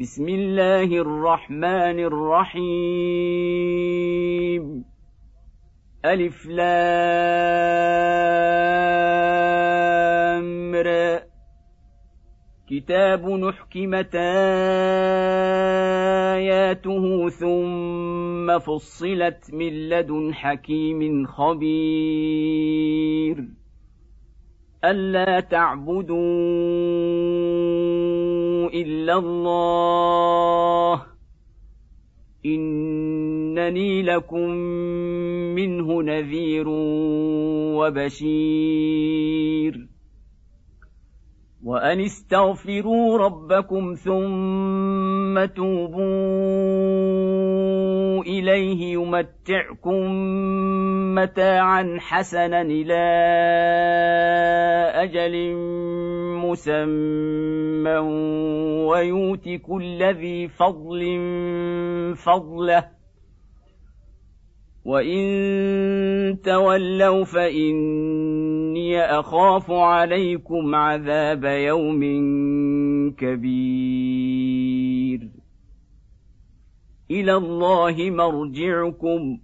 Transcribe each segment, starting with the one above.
بسم الله الرحمن الرحيم. ألف لام كتاب نحكمت آياته ثم فصلت من لدن حكيم خبير. ألا تعبدوا إلا الله. إنني لكم منه نذير وبشير. وأن استغفروا ربكم ثم توبوا إليه يمتعكم متاعا حسنا إلى أجل مسمى ويؤت كل ذي فضل فضله وإن تولوا فإني أخاف عليكم عذاب يوم كبير إلى الله مرجعكم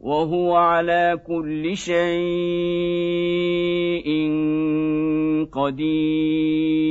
وهو على كل شيء قدير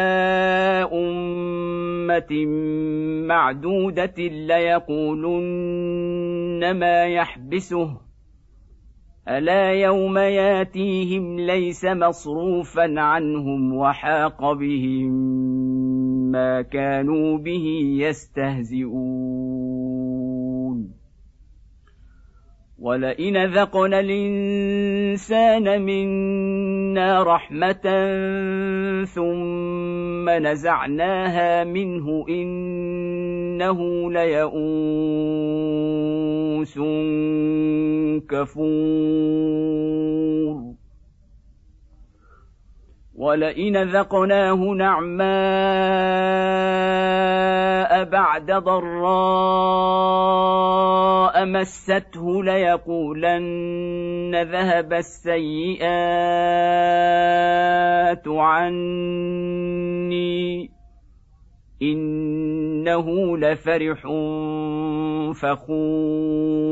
امه معدوده ليقولن ما يحبسه. الا يوم ياتيهم ليس مصروفا عنهم وحاق بهم ما كانوا به يستهزئون. ولئن ذقنا الانسان منا رحمه ثم نزعناها منه انه ليئوس كفور ولئن ذقناه نعماء بعد ضراء مسته ليقولن ذهب السيئات عني انه لفرح فخور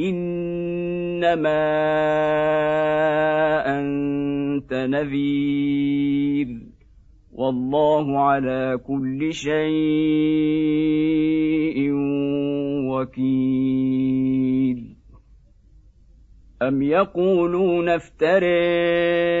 إنما أنت نذير. والله على كل شيء وكيل. أم يقولون افتريه؟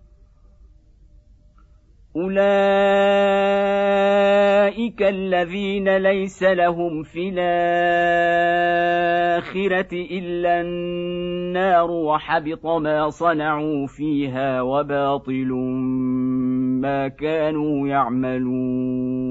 أولئك الذين ليس لهم في الآخرة إلا النار وحبط ما صنعوا فيها وباطل ما كانوا يعملون.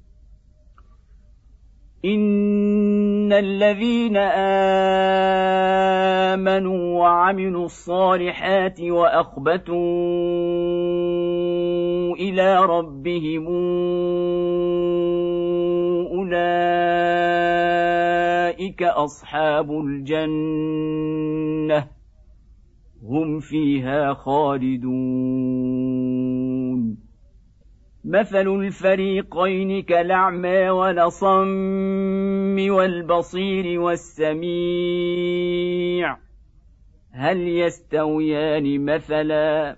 ان الذين امنوا وعملوا الصالحات واخبتوا إلى ربهم اولئك اصحاب الجنه هم فيها خالدون مثل الفريقين كالأعمى ولصم والبصير والسميع. هل يستويان مثلا؟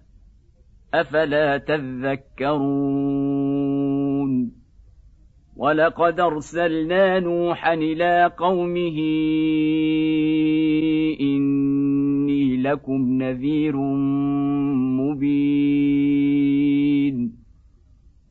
أفلا تذكرون. ولقد أرسلنا نوحا إلى قومه إني لكم نذير مبين.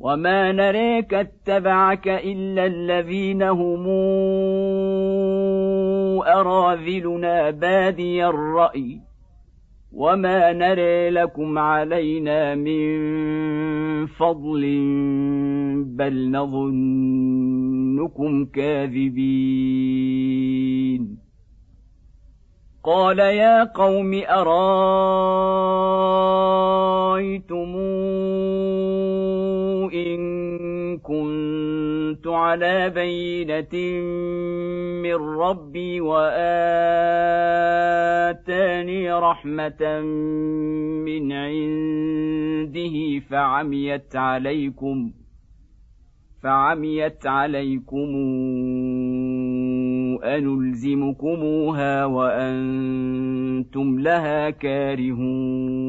وما نريك اتبعك الا الذين هم اراذلنا بادي الراي وما نري لكم علينا من فضل بل نظنكم كاذبين قال يا قوم ارايتم ان كنت على بينة من ربي وآتاني رحمة من عنده فعميت عليكم فعميت عليكم أنلزمكموها وأنتم لها كارهون.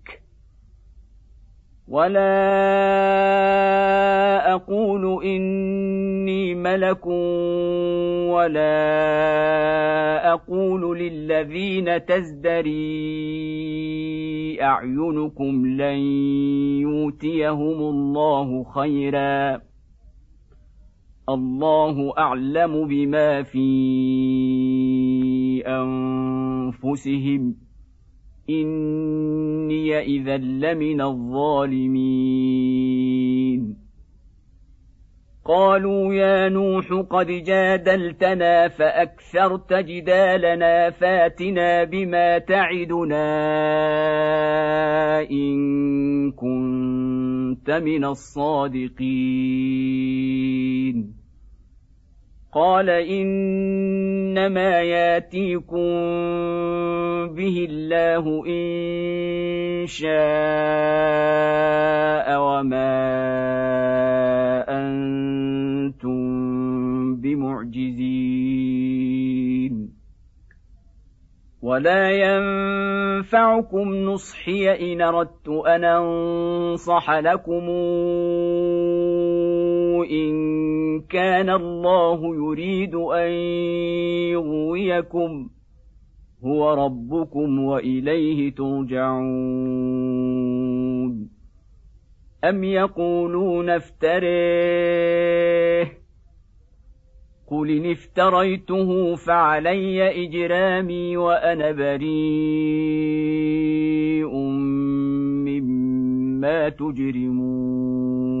ولا أقول اني ملك ولا أقول للذين تزدري اعينكم لن يؤتيهم الله خيرا الله اعلم بما في انفسهم إني إذا لمن الظالمين. قالوا يا نوح قد جادلتنا فأكثرت جدالنا فاتنا بما تعدنا إن كنت من الصادقين. قال إنما ياتيكم به الله إن شاء وما أنتم بمعجزين. ولا ينفعكم نصحي إن أردت أن أنصح لكم إن كان الله يريد أن يغويكم هو ربكم وإليه ترجعون. أم يقولون افتريه؟ قل إن افتريته فعلي إجرامي وأنا بريء بما تجرمون.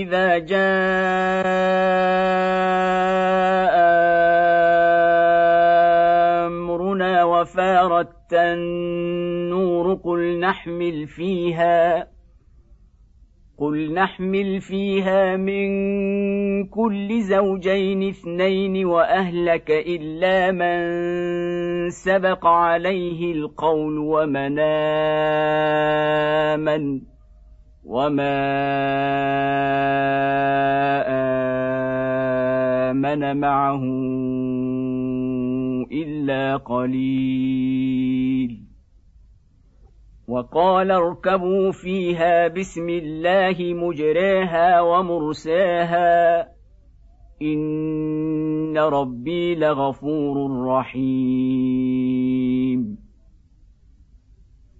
إذا جاء أمرنا وفارت النور قل نحمل فيها قل نحمل فيها من كل زوجين اثنين وأهلك إلا من سبق عليه القول ومن آمن. وما امن معه الا قليل. وقال اركبوا فيها بسم الله مجريها ومرساها ان ربي لغفور رحيم.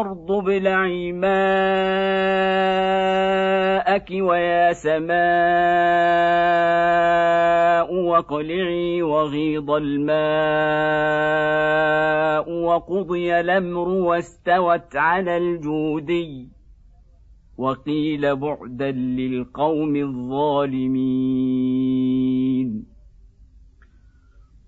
ارض ابلعي ماءك ويا سماء واقلعي وغيض الماء وقضي الأمر واستوت على الجودي وقيل بعدا للقوم الظالمين.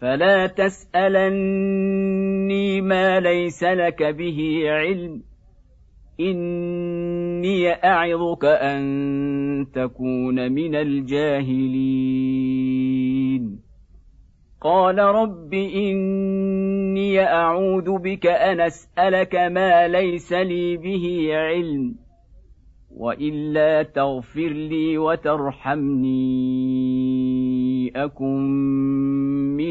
فلا تسألني ما ليس لك به علم. إني أعظك أن تكون من الجاهلين. قال رب إني أعوذ بك أن أسألك ما ليس لي به علم. وإلا تغفر لي وترحمني. أكن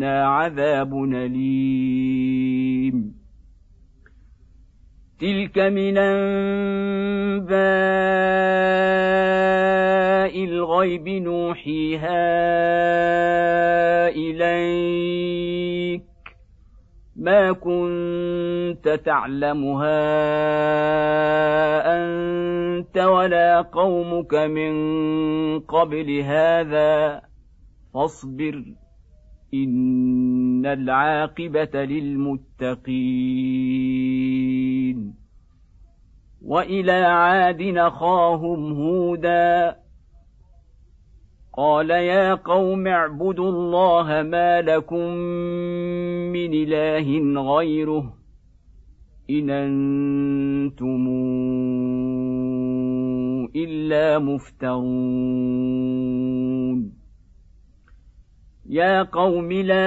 منا عذاب اليم. تلك من انباء الغيب نوحيها اليك. ما كنت تعلمها انت ولا قومك من قبل هذا. فاصبر. ان العاقبه للمتقين والى عاد نخاهم هودا قال يا قوم اعبدوا الله ما لكم من اله غيره ان أنتم الا مفترون يا قوم لا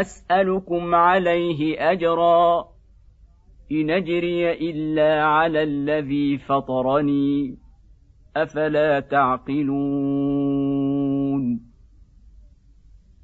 اسالكم عليه اجرا ان اجري الا على الذي فطرني افلا تعقلون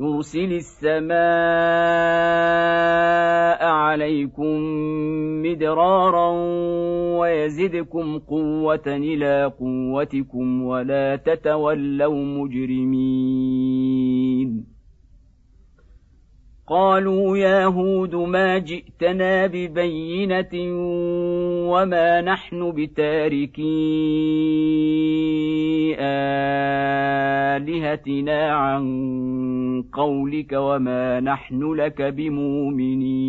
يرسل السماء عليكم مدرارا ويزدكم قوة إلى قوتكم ولا تتولوا مجرمين. قالوا يا هود ما جئتنا ببينة وما نحن بتاركي آلهتنا عن قولك وما نحن لك بمؤمنين.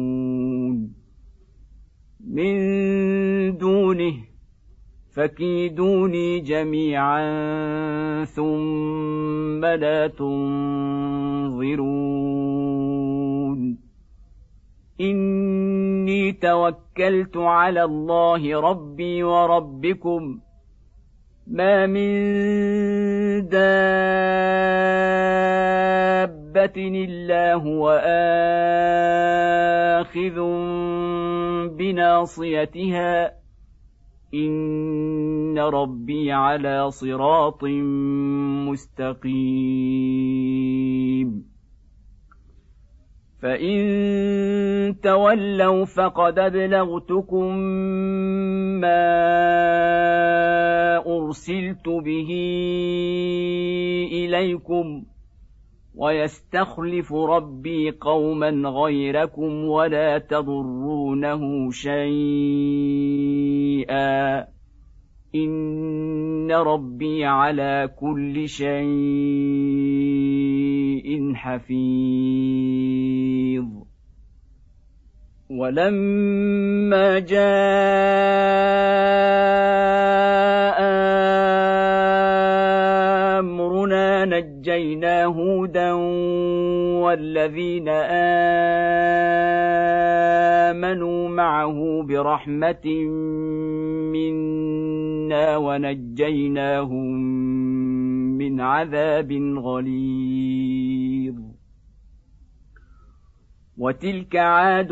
من دونه فكيدوني جميعا ثم لا تنظرون. إني توكلت على الله ربي وربكم. ما من دابه الا هو اخذ بناصيتها ان ربي على صراط مستقيم فان تولوا فقد ابلغتكم ما ارسلت به اليكم ويستخلف ربي قوما غيركم ولا تضرونه شيئا. إن ربي على كل شيء حفيظ. ولما جاء نجينا هودا والذين امنوا معه برحمه منا ونجيناهم من عذاب غليظ وتلك عاد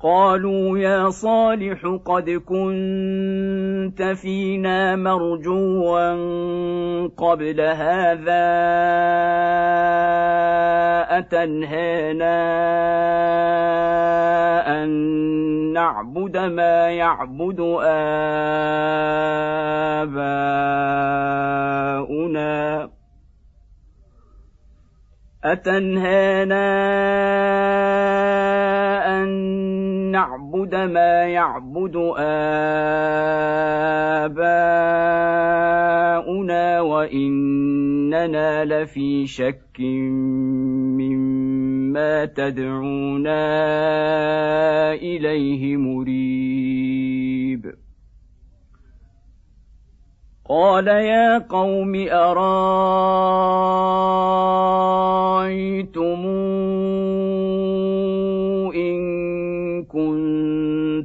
قالوا يا صالح قد كنت فينا مرجوا قبل هذا أتنهانا أن نعبد ما يعبد آباؤنا. أتنهانا نعبد ما يعبد آباؤنا وإننا لفي شك مما تدعونا إليه مريب. قال يا قوم أرأيتمون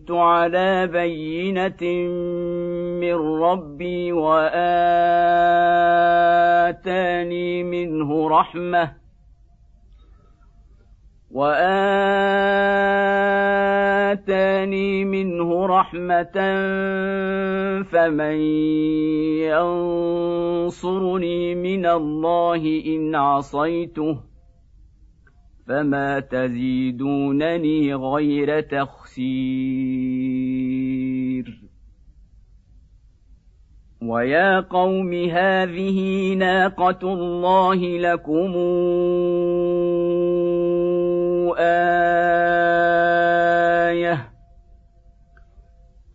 على بينه من ربي واتاني منه رحمه واتاني منه رحمه فمن ينصرني من الله ان عصيته فما تزيدونني غير تخسير ويا قوم هذه ناقه الله لكم إيه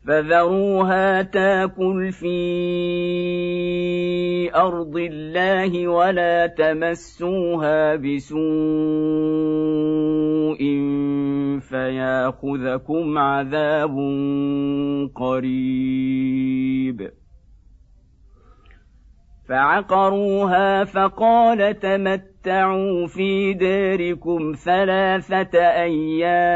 فذروها تاكل في أرض الله ولا تمسوها بسوء فياخذكم عذاب قريب. فعقروها فقال تمتعوا في داركم ثلاثة أيام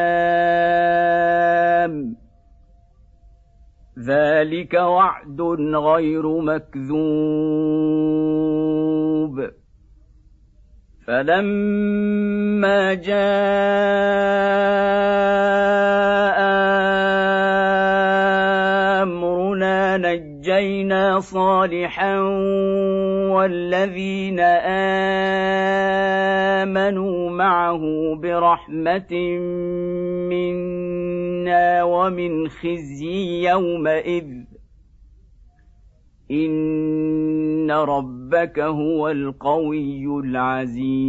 ذلك وعد غير مكذوب. فلما جاء أمرنا نجينا صالحا والذين امنوا معه برحمه منا ومن خزي يومئذ ان ربك هو القوي العزيز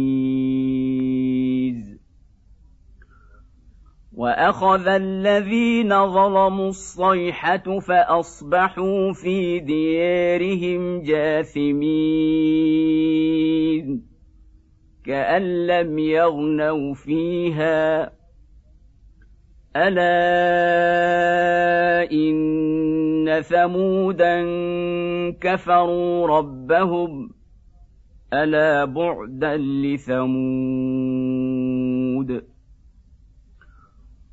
واخذ الذين ظلموا الصيحه فاصبحوا في ديارهم جاثمين كان لم يغنوا فيها الا ان ثمودا كفروا ربهم الا بعدا لثمود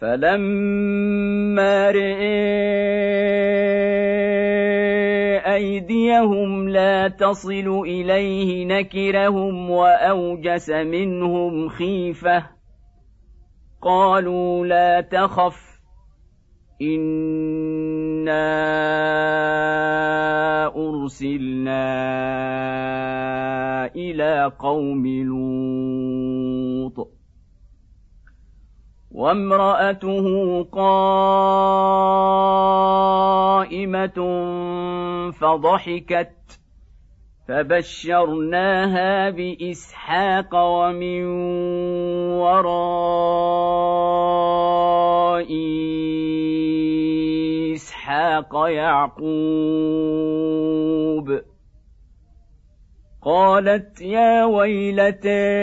فلما رئي ايديهم لا تصل اليه نكرهم واوجس منهم خيفه قالوا لا تخف انا ارسلنا إلى قوم لوط وامرأته قائمة فضحكت فبشرناها بإسحاق ومن وراء إسحاق يعقوب. قالت يا ويلتى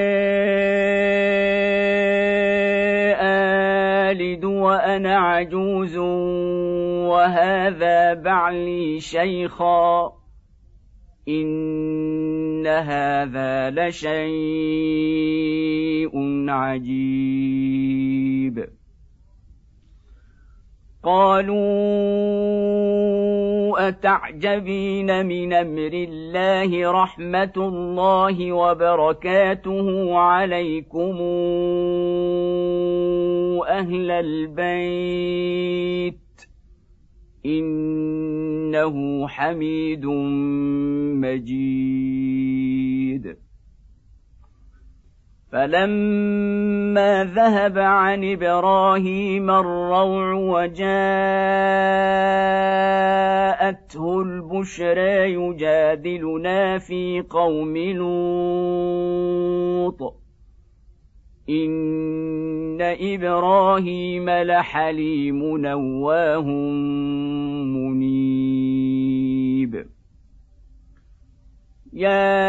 آلد وأنا عجوز وهذا بعلي شيخا إن هذا لشيء عجيب. قالوا أتعجبين من أمر الله رحمة الله وبركاته عليكم؟ أهل البيت إنه حميد مجيد. فلما ذهب عن إبراهيم الروع وجاءته البشرى يجادلنا في قوم لوط. ان إبراهيم لحليم نواه منيب. يا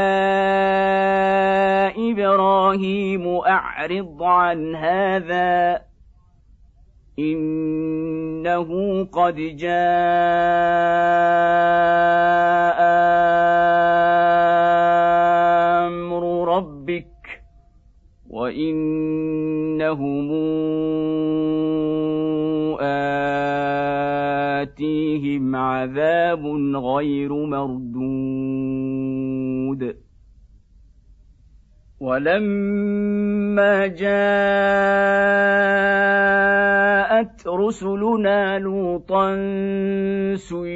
إبراهيم اعرض عن هذا انه قد جاء وانهم اتيهم عذاب غير مردود ولما جاءت رسلنا لوطا سيء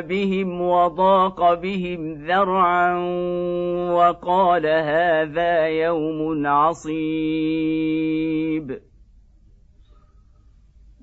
بهم وضاق بهم ذرعا وقال هذا يوم عصيب.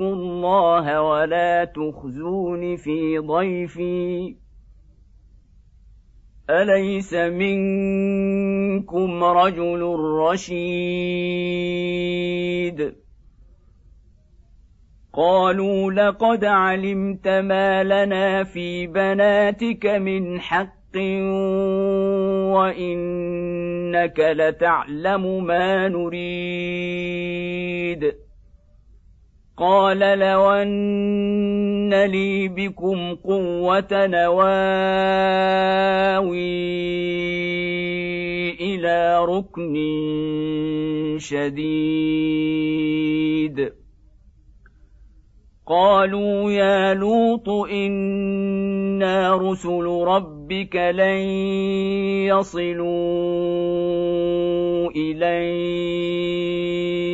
الله ولا تخزون في ضيفي. أليس منكم رجل رشيد؟ قالوا لقد علمت ما لنا في بناتك من حق وإنك لتعلم ما نريد. قال لو أن لي بكم قوة نواوي إلى ركن شديد. قالوا يا لوط إنا رسل ربك لن يصلوا إليك.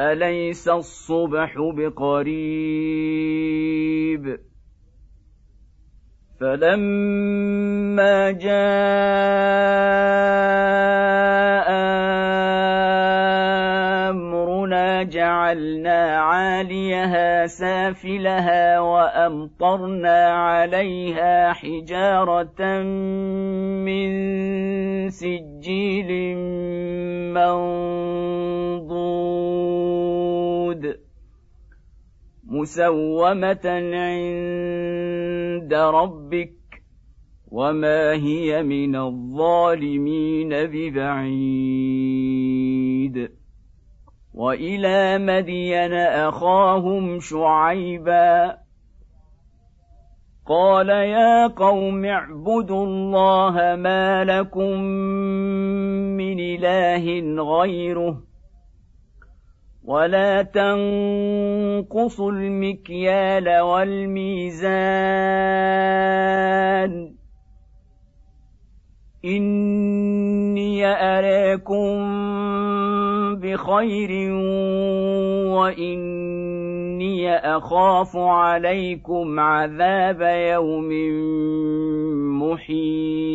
أليس الصبح بقريب؟ فلما جاء أمرنا جعلنا عاليها سافلها وأمطرنا عليها حجارة من سجيل منضود. مسومة عند ربك وما هي من الظالمين ببعيد. وإلى مدين أخاهم شعيبا قال يا قوم اعبدوا الله ما لكم من إله غيره ولا تنقصوا المكيال والميزان. إني اريكم بخير وإني أخاف عليكم عذاب يوم محيط.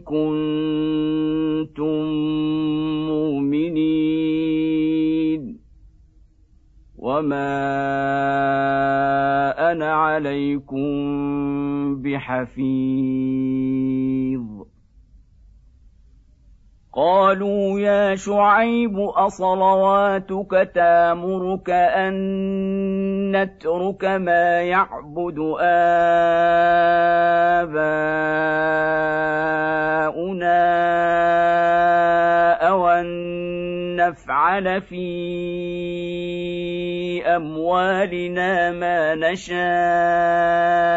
كنتم مؤمنين وما أنا عليكم بحفيظ قالوا يا شعيب أصلواتك تامرك أن نترك ما يعبد آباؤنا أو أن نفعل في أموالنا ما نشاء.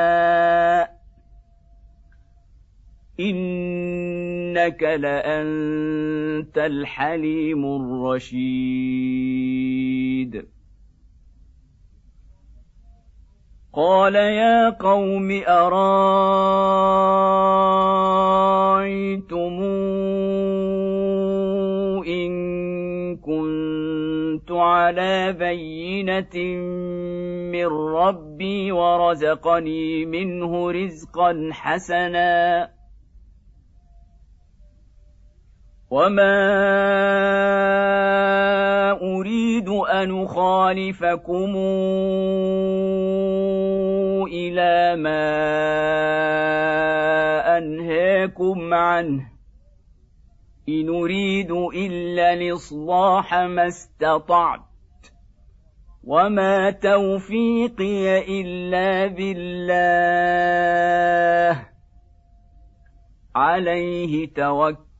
انك لانت الحليم الرشيد. قال يا قوم ارايتم ان كنت على بينه من ربي ورزقني منه رزقا حسنا وما اريد ان اخالفكم إلى ما انهاكم عنه ان اريد الا الاصلاح ما استطعت وما توفيقي الا بالله عليه توكل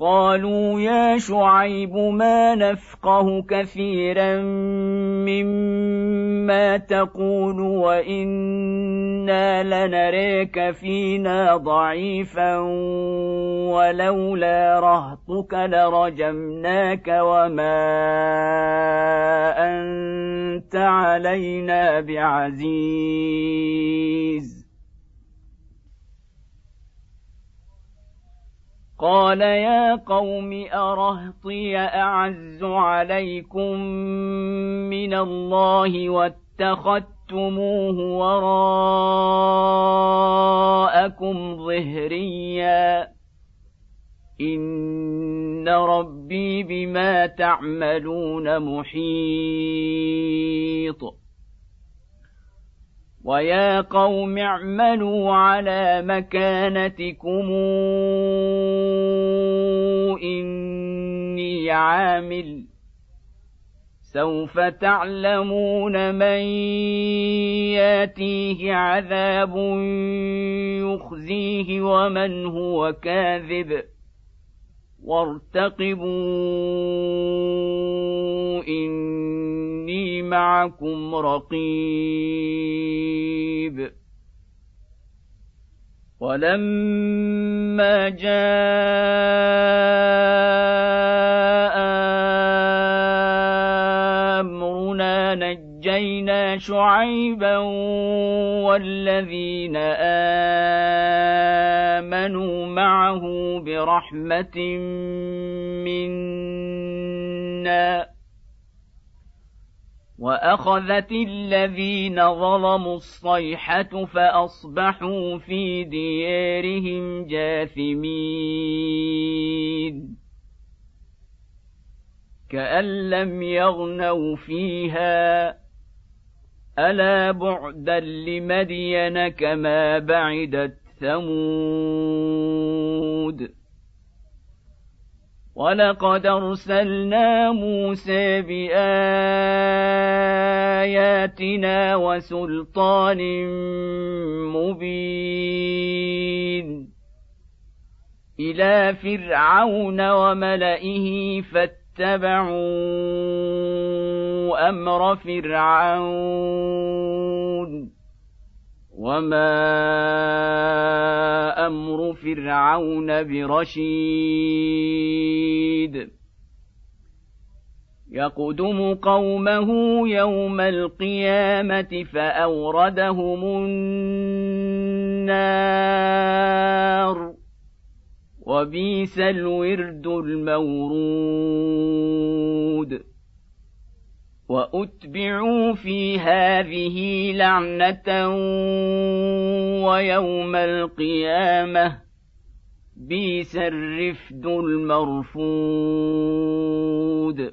قالوا يا شعيب ما نفقه كثيرا مما تقول وإنا لنريك فينا ضعيفا ولولا رهطك لرجمناك وما أنت علينا بعزيز. قال يا قوم أرهطي أعز عليكم من الله واتخذتموه وراءكم ظهريا. إن ربي بما تعملون محيط. ويا قوم اعملوا على مكانتكم اني عامل سوف تعلمون من ياتيه عذاب يخزيه ومن هو كاذب وارتقبوا إني معكم رقيب. ولما جاء نجينا شعيبا والذين امنوا معه برحمه منا واخذت الذين ظلموا الصيحه فاصبحوا في ديارهم جاثمين كان لم يغنوا فيها الا بعدا لمدين كما بعدت ثمود ولقد ارسلنا موسى باياتنا وسلطان مبين إلى فرعون وملئه فاتبعوا أمر فرعون وما أمر فرعون برشيد يقدم قومه يوم القيامة فأوردهم النار وبئس الورد المورود وأتبعوا في هذه لعنة ويوم القيامة بيس الرفد المرفود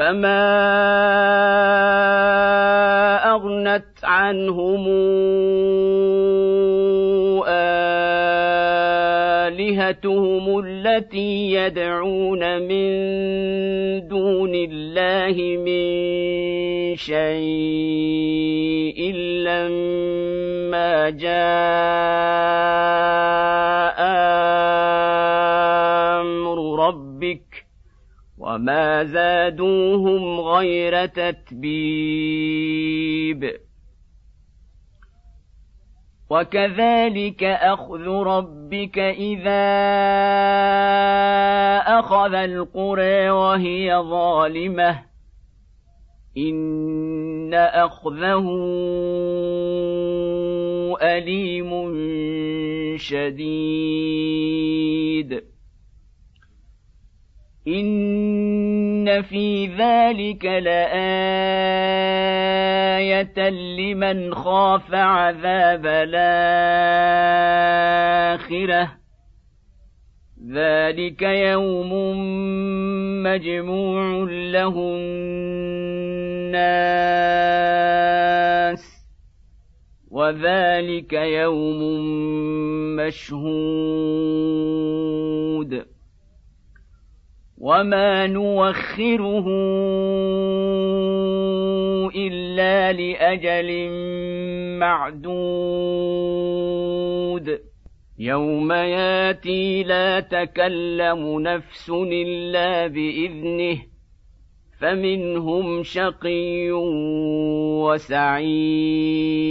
فما اغنت عنهم الهتهم التي يدعون من دون الله من شيء لما جاء وما زادوهم غير تتبيب وكذلك اخذ ربك اذا اخذ القرى وهي ظالمه ان اخذه اليم شديد ان في ذلك لايه لمن خاف عذاب الاخره ذلك يوم مجموع له الناس وذلك يوم مشهود وما نوخره الا لاجل معدود يوم ياتي لا تكلم نفس الا باذنه فمنهم شقي وسعيد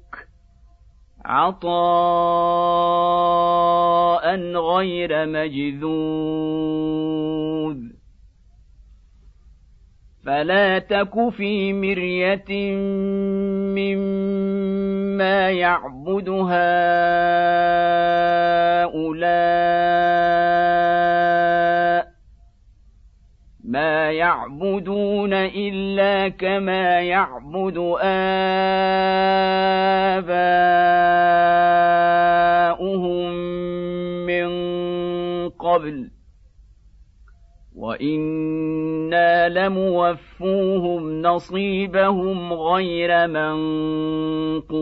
عطاء غير مجذوذ. فلا تك في مرية مما يعبد هؤلاء ما يعبدون الا كما يعبد اباؤهم من قبل وأنا لموفوهم نصيبهم غير منقوص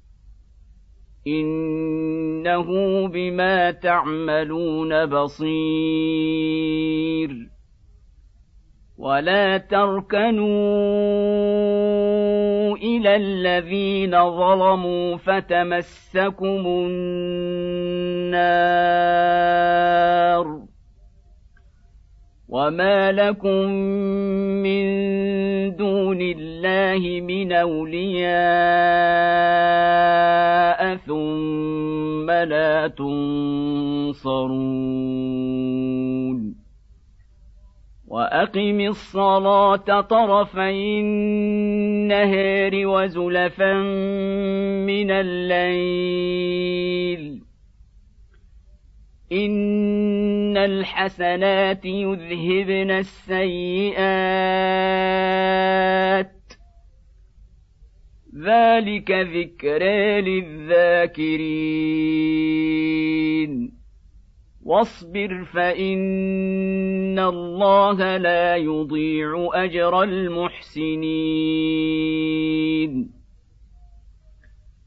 انه بما تعملون بصير ولا تركنوا إلى الذين ظلموا فتمسكم النار وما لكم من دون الله من اولياء ثم لا تنصرون واقم الصلاه طرفي النهار وزلفا من الليل ان الحسنات يذهبن السيئات ذلك ذكرى للذاكرين واصبر فان الله لا يضيع اجر المحسنين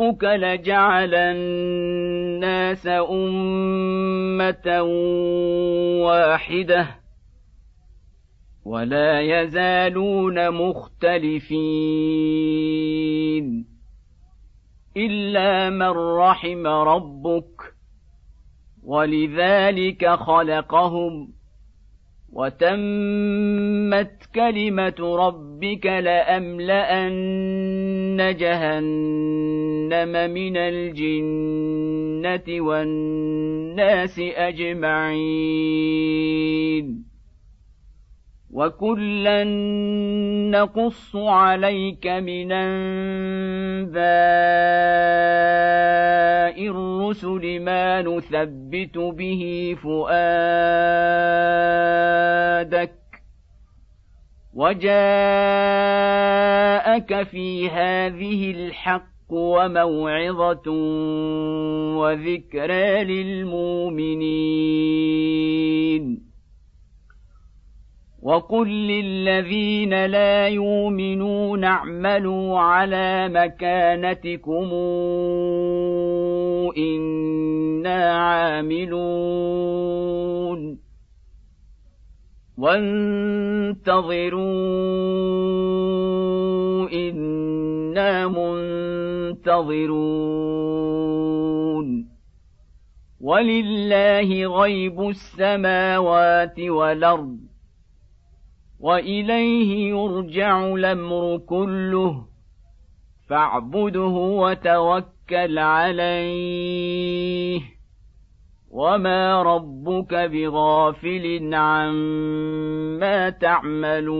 ربك لجعل الناس امه واحدة ولا يزالون مختلفين الا من رحم ربك ولذلك خلقهم وتمت كلمة ربك لأملأن جهنم من الجنة والناس أجمعين. وكلا نقص عليك من انباء الرسل ما نثبت به فؤادك وجاءك في هذه الحق وموعظه وذكرى للمؤمنين وقل للذين لا يؤمنون اعملوا على مكانتكم أنا عاملون وانتظروا أنا منتظرون ولله غيب السماوات والارض واليه يرجع الامر كله فاعبده وتوكل عليه وما ربك بغافل عما تعملون